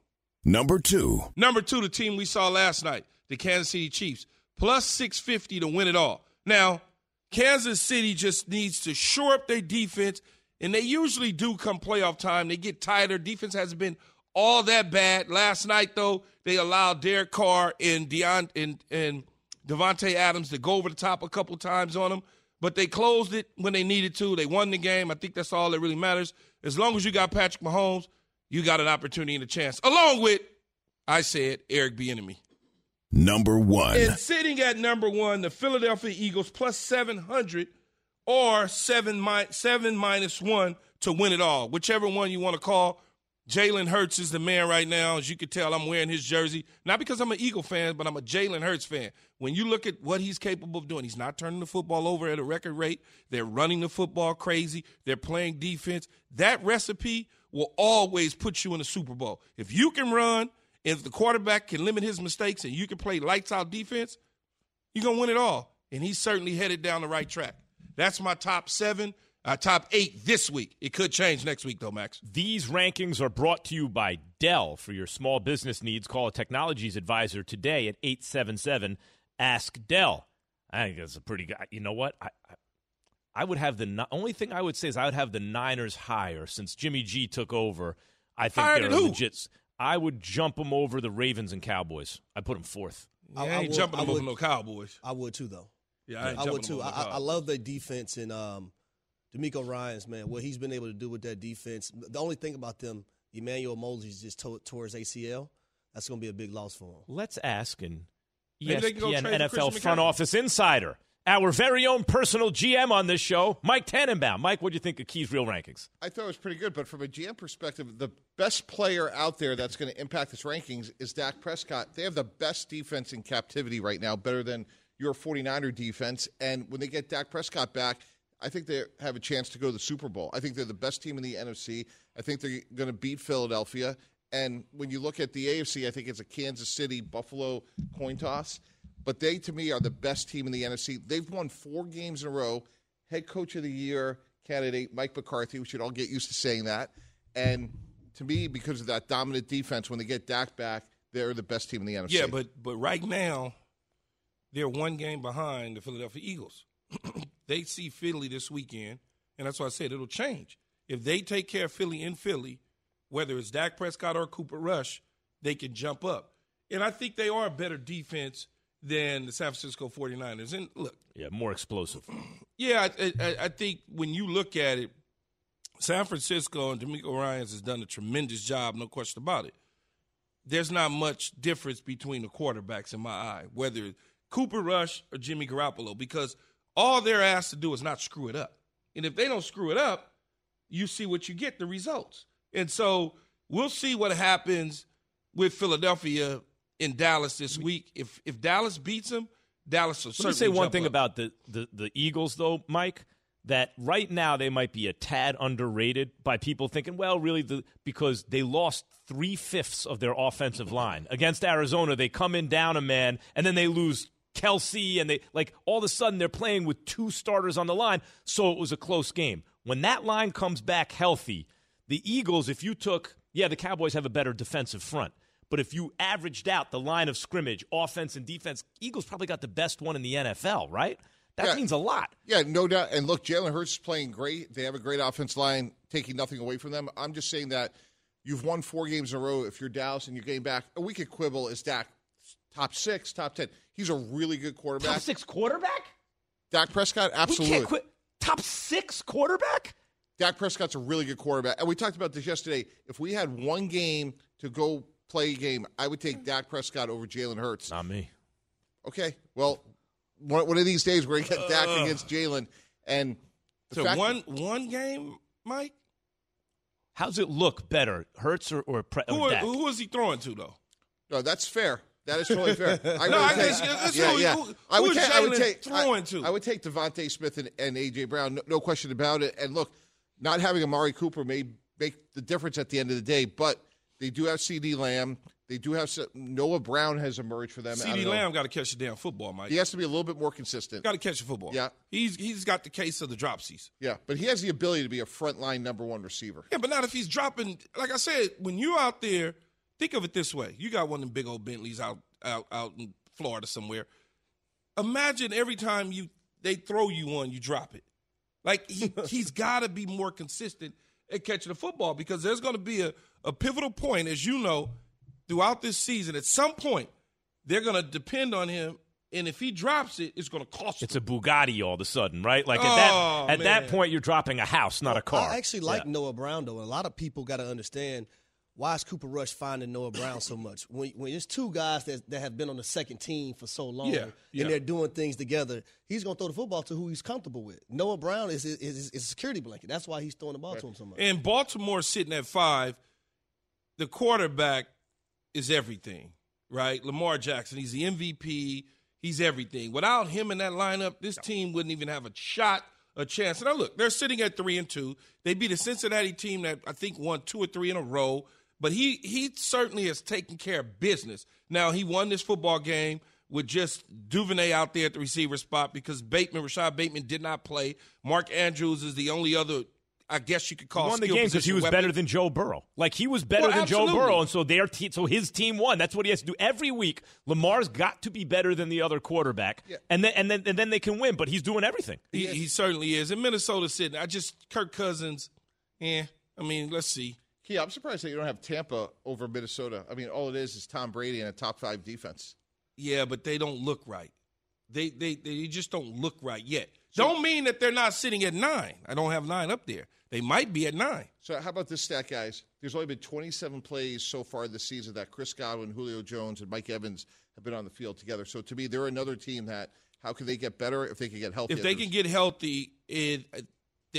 Number two. Number two, the team we saw last night, the Kansas City Chiefs, plus 650 to win it all. Now, Kansas City just needs to shore up their defense, and they usually do come playoff time. They get tighter. Defense hasn't been all that bad. Last night, though, they allowed Derek Carr and Deon and, and Davante Adams to go over the top a couple times on them, but they closed it when they needed to. They won the game. I think that's all that really matters. As long as you got Patrick Mahomes, you got an opportunity and a chance. Along with, I said, Eric Bieniemy. Number one. And sitting at number one, the Philadelphia Eagles plus 700 or seven, mi- seven minus one to win it all. Whichever one you want to call. Jalen Hurts is the man right now. As you can tell, I'm wearing his jersey. Not because I'm an Eagle fan, but I'm a Jalen Hurts fan. When you look at what he's capable of doing, he's not turning the football over at a record rate. They're running the football crazy. They're playing defense. That recipe will always put you in the Super Bowl. If you can run, if the quarterback can limit his mistakes and you can play lights out defense, you're going to win it all. And he's certainly headed down the right track. That's my top seven. Uh, top eight this week. It could change next week, though, Max. These rankings are brought to you by Dell. For your small business needs, call a technologies advisor today at 877 Ask Dell. I think that's a pretty good. You know what? I, I, I would have the only thing I would say is I would have the Niners higher since Jimmy G took over. I think Higher they're legit. I would jump them over the Ravens and Cowboys. I put them fourth. Yeah, I ain't jumping them over no Cowboys. I would too, though. Yeah, I I would too. I, I love their defense and um, DeMeco Ryan's man. What he's been able to do with that defense. The only thing about them, Emmanuel Moseley's just to- towards ACL. That's going to be a big loss for him. Let's ask an Maybe they can go ESPN NFL front office insider, our very own personal GM on this show, Mike Tannenbaum. Mike, what do you think of Key's real rankings? I thought it was pretty good, but from a GM perspective, the best player out there that's going to impact this rankings is Dak Prescott. They have the best defense in captivity right now, better than your 49er defense. And when they get Dak Prescott back, I think they have a chance to go to the Super Bowl. I think they're the best team in the NFC. I think they're going to beat Philadelphia. And when you look at the AFC, I think it's a Kansas City Buffalo coin toss. But they, to me, are the best team in the NFC. They've won four games in a row. Head coach of the year candidate Mike McCarthy. We should all get used to saying that. And to me, because of that dominant defense, when they get Dak back, they're the best team in the NFC. Yeah, but but right now, they're one game behind the Philadelphia Eagles. (clears throat) they see Philly this weekend, and that's why I said it'll change. If they take care of Philly in Philly, whether it's Dak Prescott or Cooper Rush, they can jump up. And I think they are a better defense than the San Francisco 49ers. And look, Yeah, more explosive. (clears throat) yeah, I, I, I think when you look at it, San Francisco and DeMeco Ryans has done a tremendous job, no question about it. There's not much difference between the quarterbacks in my eye, whether Cooper Rush or Jimmy Garoppolo, because all they're asked to do is not screw it up. And if they don't screw it up, you see what you get, the results. And so we'll see what happens with Philadelphia in Dallas this week. If if Dallas beats them, Dallas will Let me say one thing up. about the, the, the Eagles, though, Mike. That right now they might be a tad underrated by people thinking, well, really, the, because they lost three fifths of their offensive line against Arizona. They come in down a man, and then they lose Kelce, and they like all of a sudden they're playing with two starters on the line. So it was a close game. When that line comes back healthy, the Eagles, if you took, yeah, the Cowboys have a better defensive front. But if you averaged out the line of scrimmage, offense and defense, Eagles probably got the best one in the NFL, right? That Yeah. means a lot. Yeah, no doubt. And look, Jalen Hurts is playing great. They have a great offense line, taking nothing away from them. I'm just saying that you've won four games in a row. If you're Dallas and you're getting back, we could quibble is Dak top six, top ten. He's a really good quarterback. Top six quarterback? Dak Prescott, absolutely. We can't quit. Top six quarterback? Dak Prescott's a really good quarterback. And we talked about this yesterday. If we had one game to go play a game, I would take Dak Prescott over Jalen Hurts. Not me. Okay. Well, one, one of these days we're going to get Dak Ugh. against Jalen. And the So fact- one one game, Mike. How's it look better, Hurts or or, Pre- Who, or Dak? who is he throwing to though? No, that's fair. That is totally fair. (laughs) I No, would I take- guess- that's yeah, who- yeah. who- I would take. I would take. throwing I, to? I would take DeVonta Smith and, and AJ Brown. No, no question about it. And look, not having Amari Cooper may make the difference at the end of the day, but they do have CeeDee Lamb. They do have some, Noah Brown has emerged for them. CeeDee Lamb got to catch the damn football, Mike. He has to be a little bit more consistent. Got to catch the football. Yeah. He's he's got the case of the dropsies. Yeah, but he has the ability to be a frontline number one receiver. Yeah, but not if he's dropping. Like I said, when you're out there, think of it this way: you got one of them big old Bentleys out out out in Florida somewhere. Imagine every time you they throw you one, you drop it. Like he, (laughs) he's got to be more consistent at catching the football because there's going to be a, a pivotal point, as you know, throughout this season. At some point, they're going to depend on him, and if he drops it, it's going to cost. You. It's a Bugatti all of a sudden, right? Like at Oh, that at that point, you're dropping a house, not a car. I actually like Yeah. Noah Brown though, and a lot of people got to understand why is Cooper Rush finding Noah Brown so much? When when it's two guys that that have been on the second team for so long, Yeah, yeah. and they're doing things together, he's gonna throw the football to who he's comfortable with. Noah Brown is is, is, is a security blanket. That's why he's throwing the ball to him so much. And Baltimore sitting at five, the quarterback is everything, right? Lamar Jackson, he's the MVP. He's everything. Without him in that lineup, this team wouldn't even have a shot, a chance. And now look, they're sitting at three and two. They beat a Cincinnati team that I think won two or three in a row. But he he certainly has taken care of business. Now he won this football game with just Duvernay out there at the receiver spot because Bateman, Rashad Bateman did not play. Mark Andrews is the only other, I guess you could call. He won the game because he was weapon. better than Joe Burrow. Like he was better Well, than Joe. Burrow, and so their te- so his team won. That's what he has to do every week. Lamar's got to be better than the other quarterback, and then and then and then they can win. But he's doing everything. He, he certainly is. And Minnesota sitting. I just Kirk Cousins. Yeah, I mean, let's see. Yeah, I'm surprised that you don't have Tampa over Minnesota. I mean, all it is is Tom Brady and a top five defense. Yeah, but they don't look right. They they they just don't look right yet. Don't mean that they're not sitting at nine. I don't have nine up there. They might be at nine. So how about this stat, guys? There's only been 27 plays so far this season that Chris Godwin, Julio Jones, and Mike Evans have been on the field together. So to me, they're another team that how can they get better if they can get healthy? If they can get healthy, it,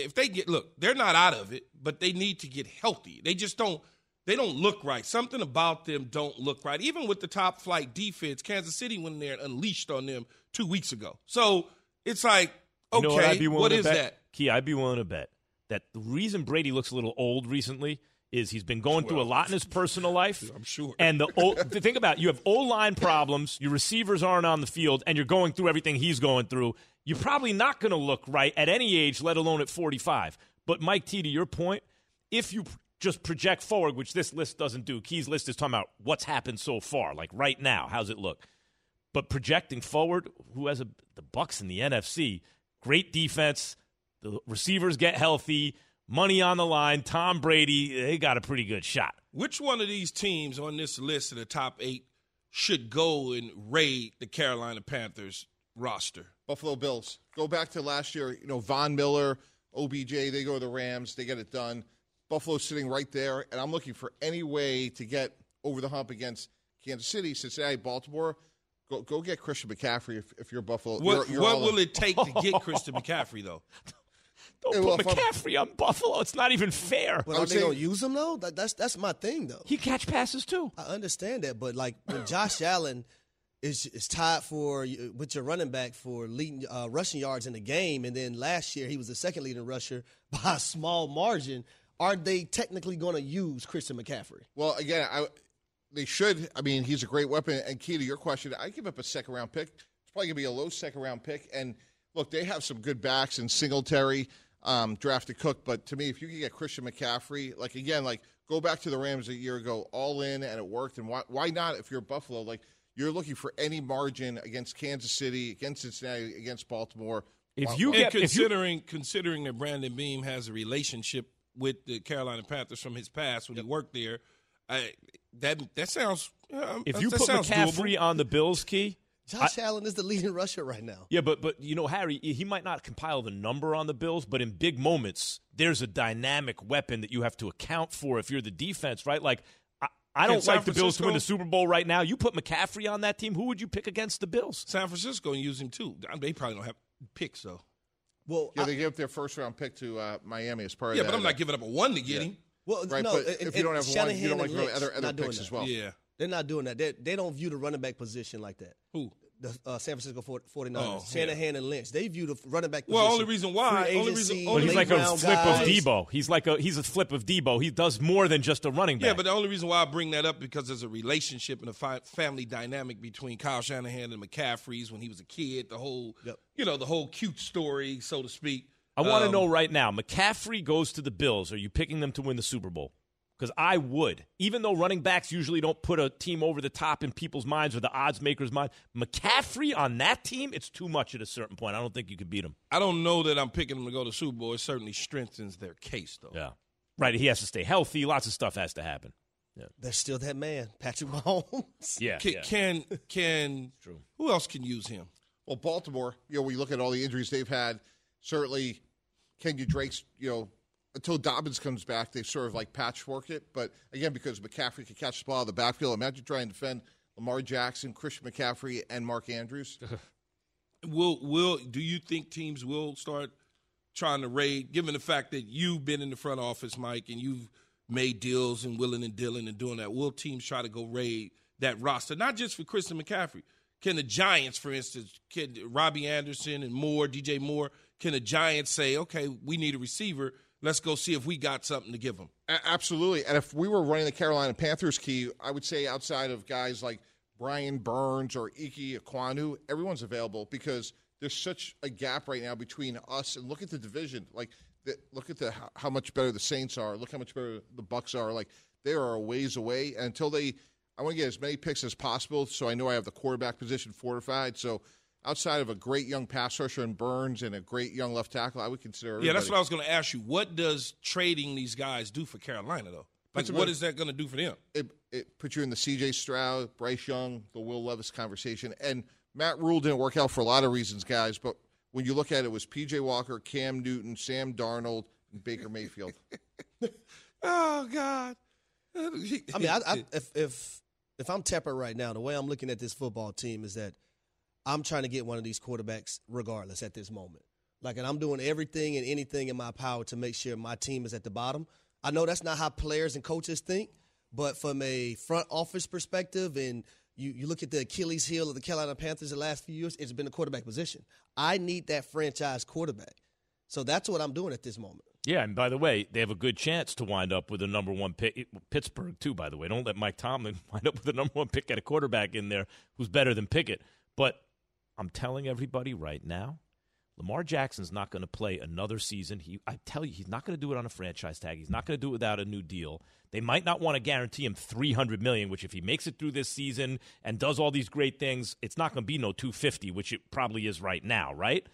if they get look, they're not out of it, but they need to get healthy. They just don't. They don't look right. Something about them don't look right. Even with the top flight defense, Kansas City went in there and unleashed on them two weeks ago. So it's like, You okay, know what, be willing to bet? that? Key, I'd be willing to bet that the reason Brady looks a little old recently is he's been going through a lot in his personal life. (laughs) I'm sure. And the o, think about it, you have O line problems, your receivers aren't on the field, and you're going through everything he's going through. You're probably not going to look right at any age, let alone at 45. But Mike T, to your point, if you just project forward, which this list doesn't do, Key's list is talking about what's happened so far, like right now, how's it look? But projecting forward, who has a, the Bucs in the NFC? Great defense. The receivers get healthy. Money on the line. Tom Brady, they got a pretty good shot. Which one of these teams on this list of the top eight should go and raid the Carolina Panthers roster? Buffalo Bills. Go back to last year, you know, Von Miller, OBJ, they go to the Rams, they get it done. Buffalo's sitting right there, and I'm looking for any way to get over the hump against Kansas City, Cincinnati, Baltimore. Go, go get Christian McCaffrey if, if you're Buffalo. What, You're- you're what will in. it take to get (laughs) Christian McCaffrey, though? (laughs) Don't Hey, put well, I'm- McCaffrey on Buffalo. It's not even fair. But are they gonna use him though? That, that's that's my thing though. He catch passes too. I understand that, but like when Josh Allen is is tied for with your running back for leading uh, rushing yards in the game, and then last year he was the second leading rusher (laughs) by a small margin. Are they technically going to use Christian McCaffrey? Well, again, I, they should. I mean, he's a great weapon. And key to your question, I give up a second round pick. It's probably going to be a low second round pick. And look, they have some good backs in Singletary, um, drafted Cook. But to me, if you can get Christian McCaffrey, like again, like go back to the Rams a year ago, all in, and it worked. And why, why not if you're Buffalo? Like you're looking for any margin against Kansas City, against Cincinnati, against Baltimore. If you why- get- if you- considering considering that Brandon Beane has a relationship with the Carolina Panthers from his past when he worked there, I, that that sounds. Uh, If that- you that put sounds McCaffrey doable. on the Bills, Key, Josh Allen is the leading rusher right now. Yeah, but but you know, Harry, he might not compile the number on the Bills, but in big moments, there's a dynamic weapon that you have to account for if you're the defense, right? Like I, I don't San like the Bills to win the Super Bowl right now. You put McCaffrey on that team, who would you pick against the Bills? San Francisco and use him too. They probably don't have picks though. Well, Yeah, they gave up their first round pick to uh, Miami as part Yeah, of Yeah, but. I'm not giving up a one to get Yeah. him. Well, Right, no, but and- if you don't and have one, you don't like to go Lynch other other picks that. as well. Yeah. They're not doing that. They, they don't view the running back position like that. Who? The uh, San Francisco 49ers. Oh, Shanahan and Lynch. They view the running back Well, position. only reason why- free only agency, reason- But he's like a late-round flip of. Deebo. He's like a he's a flip of Deebo. He does more than just a running back. Yeah, but the only reason why I bring that up because there's a relationship and a fi- family dynamic between Kyle Shanahan and McCaffrey's when he was a kid. The whole, you know, the whole cute story, so to speak. I want to Um, know right now. McCaffrey goes to the Bills. Are you picking them to win the Super Bowl? Because I would, even though running backs usually don't put a team over the top in people's minds or the odds makers' mind. McCaffrey on that team, it's too much at a certain point. I don't think you could beat him. I don't know that I'm picking them to go to Super Bowl. It certainly strengthens their case, though. Yeah, right. He has to stay healthy. Lots of stuff has to happen. Yeah, They're still that man, Patrick Mahomes. yeah. Can yeah. can, (laughs) can True. who else can use him? Well, Baltimore, you know, when you look at all the injuries they've had, certainly Kenyan Drake's, you know, until Dobbins comes back, they sort of like patchwork it. But again, because McCaffrey can catch the ball out of the backfield, imagine trying to defend Lamar Jackson, Christian McCaffrey, and Mark Andrews. (laughs) Will will do you think teams will start trying to raid, given the fact that you've been in the front office, Mike, and you've made deals and willing and dealing and doing that? Will teams try to go raid that roster, not just for Christian McCaffrey? Can the Giants, for instance, can Robbie Anderson and Moore, DJ Moore, can the Giants say, okay, we need a receiver? Let's go see if we got something to give them. Absolutely. And if we were running the Carolina Panthers key, I would say outside of guys like Brian Burns or Ickey Ekwonu, everyone's available because there's such a gap right now between us and look at the division. Like, the, look at the how- how much better the Saints are. Look how much better the Bucs are. Like, they are a ways away. And until they, I want to get as many picks as possible. So I know I have the quarterback position fortified. So outside of a great young pass rusher in Burns and a great young left tackle, I would consider. Yeah, that's what I was going to ask you. What does trading these guys do for Carolina, though? Like, Puts them what in- is that going to do for them? it, it puts you in the C.J. Stroud, Bryce Young, the Will Levis conversation. And Matt Rhule didn't work out for a lot of reasons, guys. But when you look at it, it was P.J. Walker, Cam Newton, Sam Darnold, and Baker Mayfield. (laughs) Oh God! I mean, I, I, if if if I'm Tepper right now, the way I'm looking at this football team is that I'm trying to get one of these quarterbacks regardless at this moment. Like, and I'm doing everything and anything in my power to make sure my team is at the bottom. I know that's not how players and coaches think, but from a front office perspective, and you, you look at the Achilles heel of the Carolina Panthers the last few years, it's been the quarterback position. I need that franchise quarterback. So that's what I'm doing at this moment. Yeah, and by the way, they have a good chance to wind up with a number one pick. Pittsburgh, too, by the way. Don't let Mike Tomlin (laughs) wind up with a number one pick at a quarterback in there who's better than Pickett. But I'm telling everybody right now, Lamar Jackson's not going to play another season. He, I tell you, he's not going to do it on a franchise tag. He's not going to do it without a new deal. They might not want to guarantee him 300 million, which if he makes it through this season and does all these great things, it's not going to be no 250, which it probably is right now, right?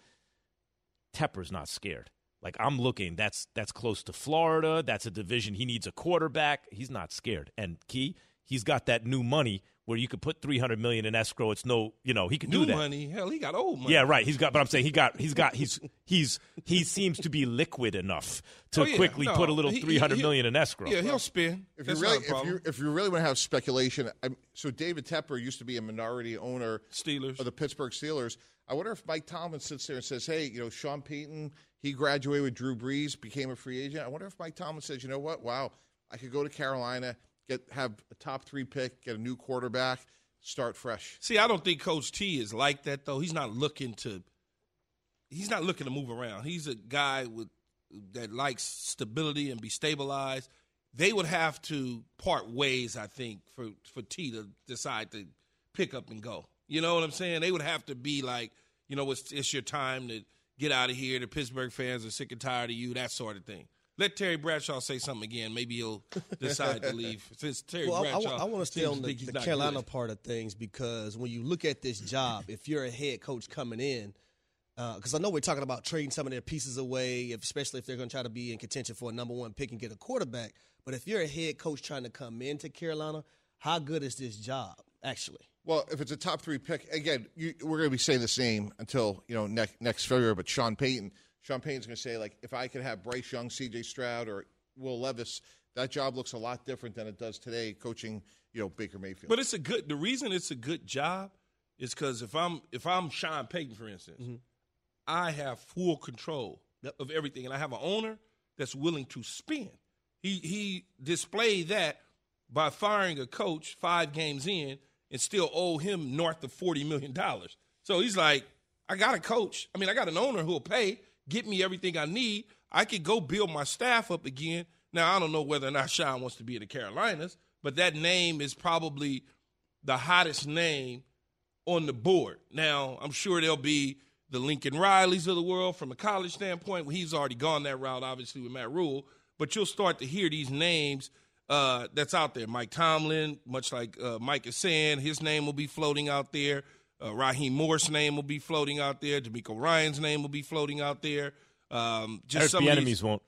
Tepper's not scared. Like I'm looking, that's that's close to Florida. That's a division he needs a quarterback. He's not scared. And Key, he's got that new money where you could put 300 million in escrow. It's no, you know, he can New do that. New money. Hell, he got old money. Yeah, right. He's got, but I'm saying he got, he's got, he's, he's, he seems to be liquid enough to Oh, yeah. quickly No, put a little he- he- 300 he- million in escrow. Yeah, he'll spin. If you That's really, not a if you if you really want to have speculation, I'm, so David Tepper used to be a minority owner Steelers of the Pittsburgh Steelers. I wonder if Mike Tomlin sits there and says, "Hey, you know, Sean Payton, he graduated with Drew Brees, became a free agent. I wonder if Mike Tomlin says, you know what? Wow, I could go to Carolina, get have a top three pick, get a new quarterback, start fresh. See, I don't think Coach T is like that though. He's not looking to. He's not looking to move around. He's a guy with that likes stability and be stabilized. They would have to part ways, I think, for for T to decide to pick up and go. You know what I'm saying? They would have to be like, you know, it's, it's your time to get out of here. The Pittsburgh fans are sick and tired of you, that sort of thing. Let Terry Bradshaw say something again. Maybe he'll (laughs) decide to leave. Since Terry Well, I, Bradshaw, want to stay on the, the Carolina good. part of things because when you look at this job, if you're a head coach coming in, uh, because I know we're talking about trading some of their pieces away, if, especially if they're going to try to be in contention for a number one pick and get a quarterback. But if you're a head coach trying to come into Carolina, how good is this job actually? Well, if it's a top three pick, again, you, we're going to be saying the same until you know next next February. But Sean Payton, Sean Payton's going to say like, if I could have Bryce Young, C.J. Stroud, or Will Levis, that job looks a lot different than it does today, coaching you know Baker Mayfield. But it's a good. The reason it's a good job is because if I'm if I'm Sean Payton, for instance, mm-hmm. I have full control of everything, and I have an owner that's willing to spend. He he displayed that by firing a coach five games in and still owe him north of $40 million. So he's like, I got a coach. I mean, I got an owner who will pay, get me everything I need. I could go build my staff up again. Now, I don't know whether or not Sean wants to be in the Carolinas, but that name is probably the hottest name on the board. Now, I'm sure there'll be the Lincoln Rileys of the world from a college standpoint. He's already gone that route, obviously, with Matt Rhule. But you'll start to hear these names uh, that's out there. Mike Tomlin, much like uh, Mike is saying, his name will be floating out there. Uh, Raheem Morris' name will be floating out there. DeMeco Ryan's name will be floating out there. Um, just Eric some the enemies won't.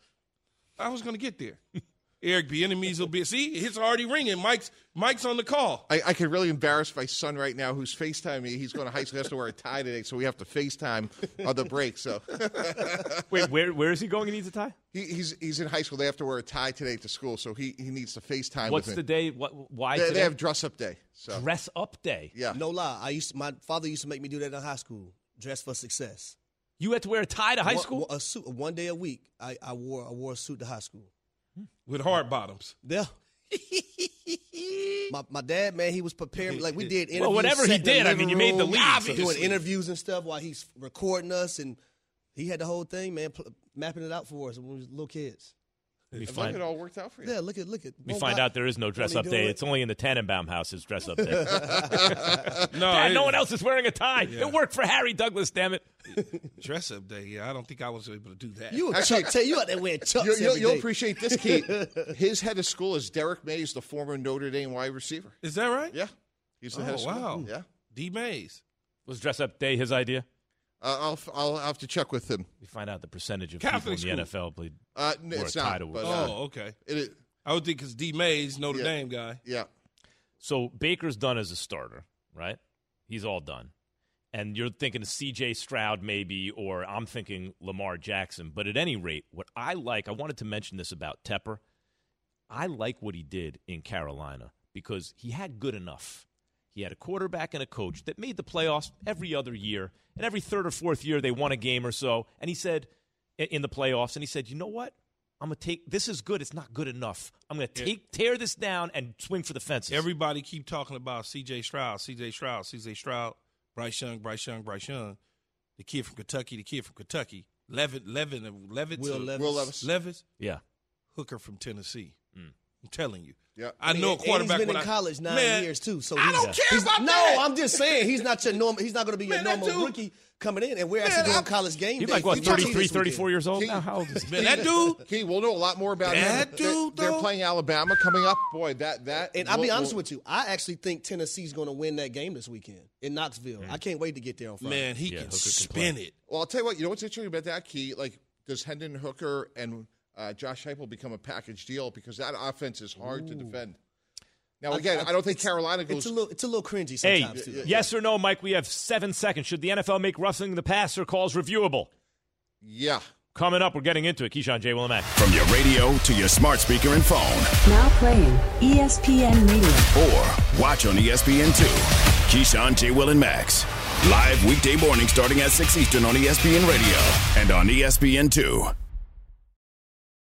I was going to get there. (laughs) Eric Bieniemy's will be. See, it's already ringing. Mike's Mike's on the call. I, I could really embarrass my son right now who's FaceTiming me. He's going to high school. He has to wear a tie today, so we have to FaceTime on the break. So (laughs) Wait, where where is he going? He needs a tie. he, he's he's in high school. They have to wear a tie today to school, so he, he needs to FaceTime What's with the me. day? What? Why They, today? they have dress up day. So dress up day. Yeah. No lie. I used to, my father used to make me do that in high school. Dress for success. You had to wear a tie to high One- school. A suit. One day a week. I, I wore I wore a suit to high school. With hard bottoms. Yeah. (laughs) my, my dad, man, he was preparing. Like we did interviews. Well, whatever he sat in the did, I mean, you made the league, doing interviews and stuff while he's recording us, and he had the whole thing, man, pl- mapping it out for us when we was little kids. Let me Look, find, it all worked out for you. Yeah, look at look at. we won't find buy- out there is no dress up day. it? It's only in the Tannenbaum house's dress up day. (laughs) (laughs) No, Dad, no one else is wearing a tie. Yeah. It worked for Harry Douglas. Damn it. (laughs) Dress up day. Yeah, I don't think I was able to do that. You a Actually- Chuck Taylor. You out there wearing chucks You, you'll, you'll appreciate this, Key. His head of school is Derrick Mayes, the former Notre Dame wide receiver. Is that right? Yeah, he's the Oh head of school. wow. Yeah, D Mayes. Was dress up day his idea? Uh, I'll I'll have to check with him. We find out the percentage of Catholic people in the NFL played. Uh, n- it's a tie not, but, work. uh, Oh, okay. It, is- I would think because D Mayes, Notre Yeah. Dame guy. yeah. So Baker's done as a starter, right? He's all done. And you're thinking CJ Stroud maybe, or I'm thinking Lamar Jackson. But at any rate, what I like, I wanted to mention this about Tepper. I like what he did in Carolina because he had good enough. He had a quarterback and a coach that made the playoffs every other year. And every third or fourth year, they won a game or so. And he said, in the playoffs, and he said, you know what? I'm going to take, this is good. It's not good enough. I'm going to take, tear this down and swing for the fences. Everybody keep talking about C.J. Stroud, C.J. Stroud, C.J. Stroud, Bryce Young, Bryce Young, Bryce Young, the kid from Kentucky, the kid from Kentucky, Levin, Levin, Levitt, Will Levis. Will Levis. Levis, yeah. Hooker from Tennessee. Mm. I'm telling you. Yeah. I know a quarterback. And he's been in I- college nine Man, years too. So I he's, don't care he's- about no, that. I'm just saying he's not your normal. He's not going to be your Man, normal dude- rookie coming in, and we're actually doing college game. He's day like, what, for TT 33, 34 years old He- now? How old is he? Man, that dude. Key, we'll know a lot more about That him. dude, they're, they're playing Alabama coming up. Boy, that that. And I'll be we'll- honest we'll- with you, I actually think Tennessee's going to win that game this weekend in Knoxville. Mm. I can't wait to get there on Friday. Man, he Yeah, can Hooker can spin it. Well, I'll tell you what. You know what's interesting about that key? Like, does Hendon Hooker and uh, Josh Heupel become a package deal because that offense is hard to defend. Now, again, I, don't think Carolina goes. It's a little, it's a little cringy Hey, sometimes too. yes or no, Mike? We have seven seconds. Should the NFL make roughing the passer calls reviewable? yeah. Coming up, we're getting into it. Keyshawn J. Will and Max. From your radio to your smart speaker and phone, Now playing ESPN Radio. or watch on E ESPN2. Keyshawn, J. Will, and Max. Live weekday morning starting at 6 Eastern on ESPN Radio and on E ESPN2.